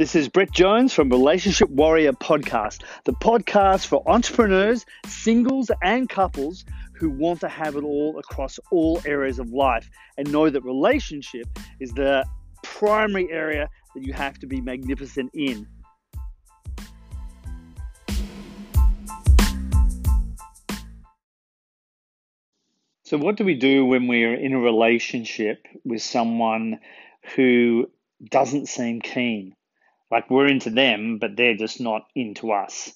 This is Brett Jones from Relationship Warrior Podcast, the podcast for entrepreneurs, singles, and couples who want to have it all across all areas of life and know that relationship is the primary area that you have to be magnificent in. So, what do we do when we're in a relationship with someone who doesn't seem keen? Like we're into them, but they're just not into us.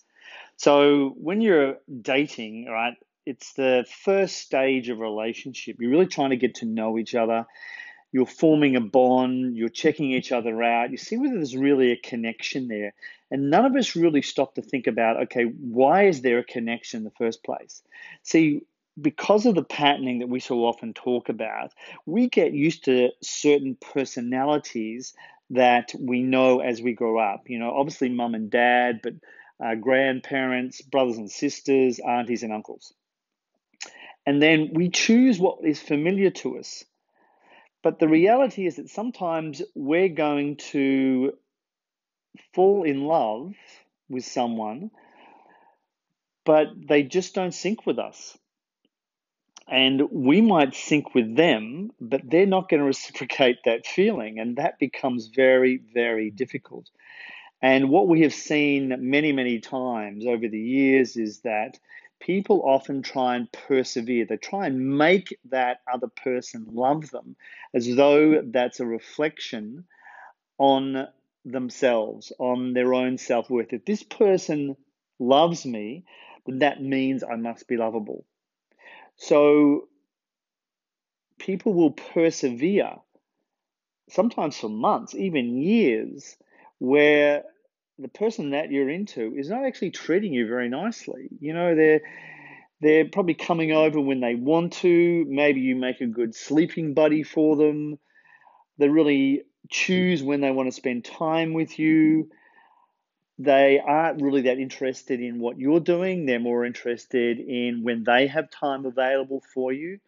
So when you're dating, right, it's the first stage of relationship. You're really trying to get to know each other. You're forming a bond. You're checking each other out. You see whether there's really a connection there. And none of us really stop to think about, okay, why is there a connection in the first place? See, because of the patterning that we so often talk about, we get used to certain personalities that we know as we grow up. You know, obviously mum and dad, but uh, grandparents, brothers and sisters, aunties and uncles. And then we choose what is familiar to us. But the reality is that sometimes we're going to fall in love with someone, but they just don't sync with us and we might sync with them, but they're not going to reciprocate that feeling, and that becomes very, very difficult. And what we have seen many, many times over the years is that people often try and persevere. They try and make that other person love them as though that's a reflection on themselves, on their own self worth. If this person loves me, then that means I must be lovable. So people will persevere, sometimes for months, even years, where the person that you're into is not actually treating you very nicely. You know, they're they're probably coming over when they want to. Maybe you make a good sleeping buddy for them. They really choose when they want to spend time with you they aren't really that interested in what you're doing. They're more interested in when they have time available for you.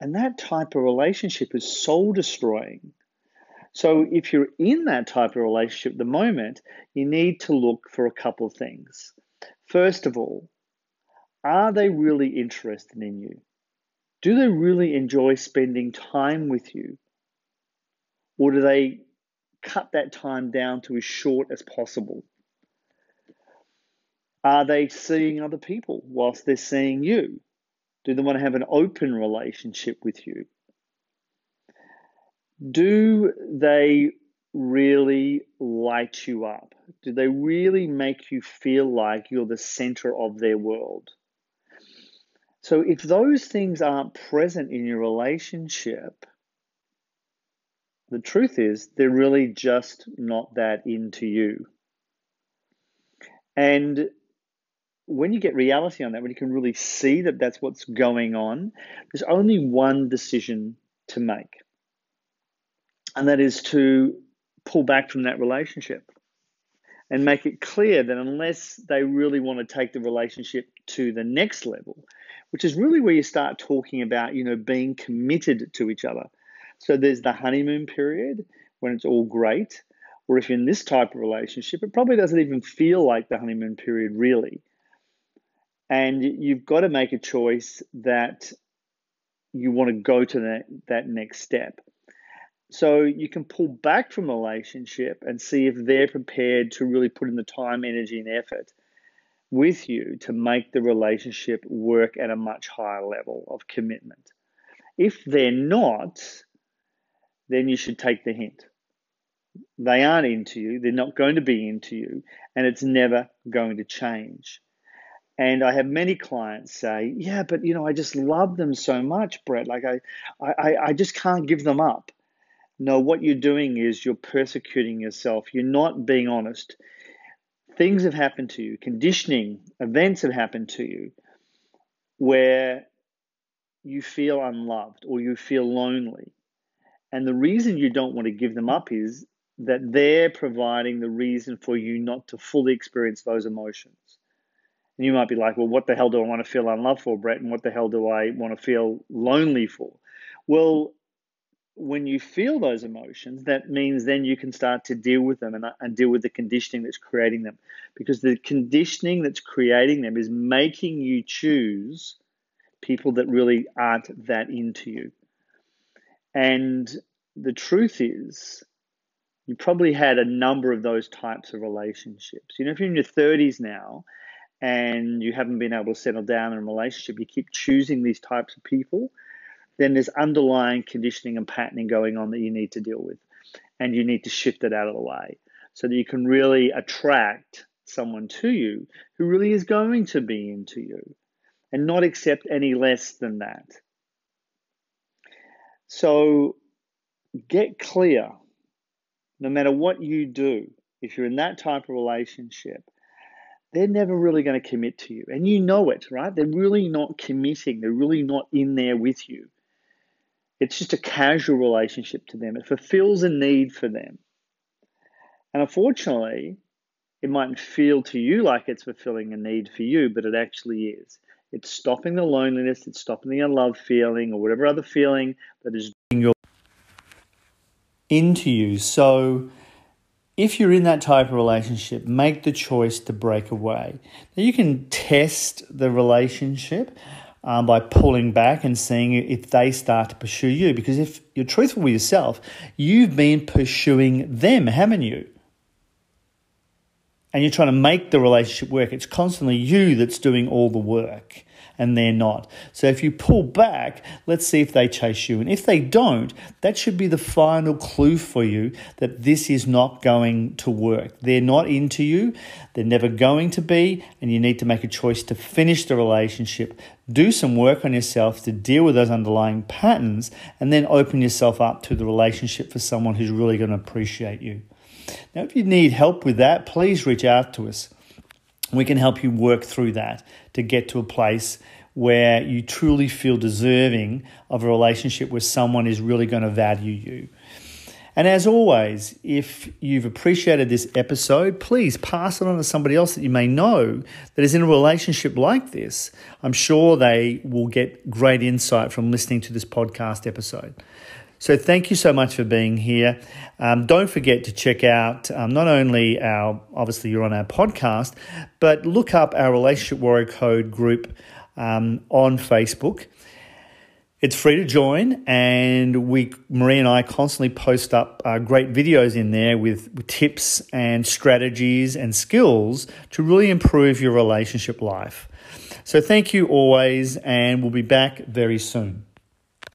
And that type of relationship is soul destroying. So, if you're in that type of relationship at the moment, you need to look for a couple of things. First of all, are they really interested in you? Do they really enjoy spending time with you? Or do they cut that time down to as short as possible? Are they seeing other people whilst they're seeing you? Do they want to have an open relationship with you? Do they really light you up? Do they really make you feel like you're the center of their world? So, if those things aren't present in your relationship, the truth is they're really just not that into you. And when you get reality on that, when you can really see that that's what's going on, there's only one decision to make. And that is to pull back from that relationship and make it clear that unless they really want to take the relationship to the next level, which is really where you start talking about, you know, being committed to each other. So there's the honeymoon period when it's all great. Or if you're in this type of relationship, it probably doesn't even feel like the honeymoon period really and you've got to make a choice that you want to go to that, that next step. So you can pull back from a relationship and see if they're prepared to really put in the time, energy, and effort with you to make the relationship work at a much higher level of commitment. If they're not, then you should take the hint. They aren't into you, they're not going to be into you, and it's never going to change. And I have many clients say, "Yeah, but you know, I just love them so much, Brett. Like I, I, I just can't give them up." No, what you're doing is you're persecuting yourself. You're not being honest. Things have happened to you, conditioning, events have happened to you where you feel unloved or you feel lonely. And the reason you don't want to give them up is that they're providing the reason for you not to fully experience those emotions. And you might be like, well, what the hell do I want to feel unloved for, Brett? And what the hell do I want to feel lonely for? Well, when you feel those emotions, that means then you can start to deal with them and, uh, and deal with the conditioning that's creating them. Because the conditioning that's creating them is making you choose people that really aren't that into you. And the truth is, you probably had a number of those types of relationships. You know, if you're in your 30s now and you haven't been able to settle down in a relationship, you keep choosing these types of people then there's underlying conditioning and patterning going on that you need to deal with. And you need to shift it out of the way so that you can really attract someone to you who really is going to be into you and not accept any less than that. So get clear no matter what you do, if you're in that type of relationship, they're never really going to commit to you. And you know it, right? They're really not committing, they're really not in there with you. It's just a casual relationship to them. It fulfills a need for them. And unfortunately, it mightn't feel to you like it's fulfilling a need for you, but it actually is. It's stopping the loneliness, it's stopping the unloved feeling or whatever other feeling that is your into you. So if you're in that type of relationship, make the choice to break away. Now you can test the relationship um, by pulling back and seeing if they start to pursue you. Because if you're truthful with yourself, you've been pursuing them, haven't you? And you're trying to make the relationship work. It's constantly you that's doing all the work and they're not. So if you pull back, let's see if they chase you. And if they don't, that should be the final clue for you that this is not going to work. They're not into you, they're never going to be, and you need to make a choice to finish the relationship. Do some work on yourself to deal with those underlying patterns, and then open yourself up to the relationship for someone who's really going to appreciate you. Now, if you need help with that, please reach out to us. We can help you work through that to get to a place where you truly feel deserving of a relationship where someone is really going to value you. And as always, if you've appreciated this episode, please pass it on to somebody else that you may know that is in a relationship like this. I'm sure they will get great insight from listening to this podcast episode. So thank you so much for being here. Um, don't forget to check out um, not only our, obviously you're on our podcast, but look up our Relationship Warrior Code group um, on Facebook. It's free to join, and we, Marie and I, constantly post up uh, great videos in there with, with tips and strategies and skills to really improve your relationship life. So, thank you always, and we'll be back very soon.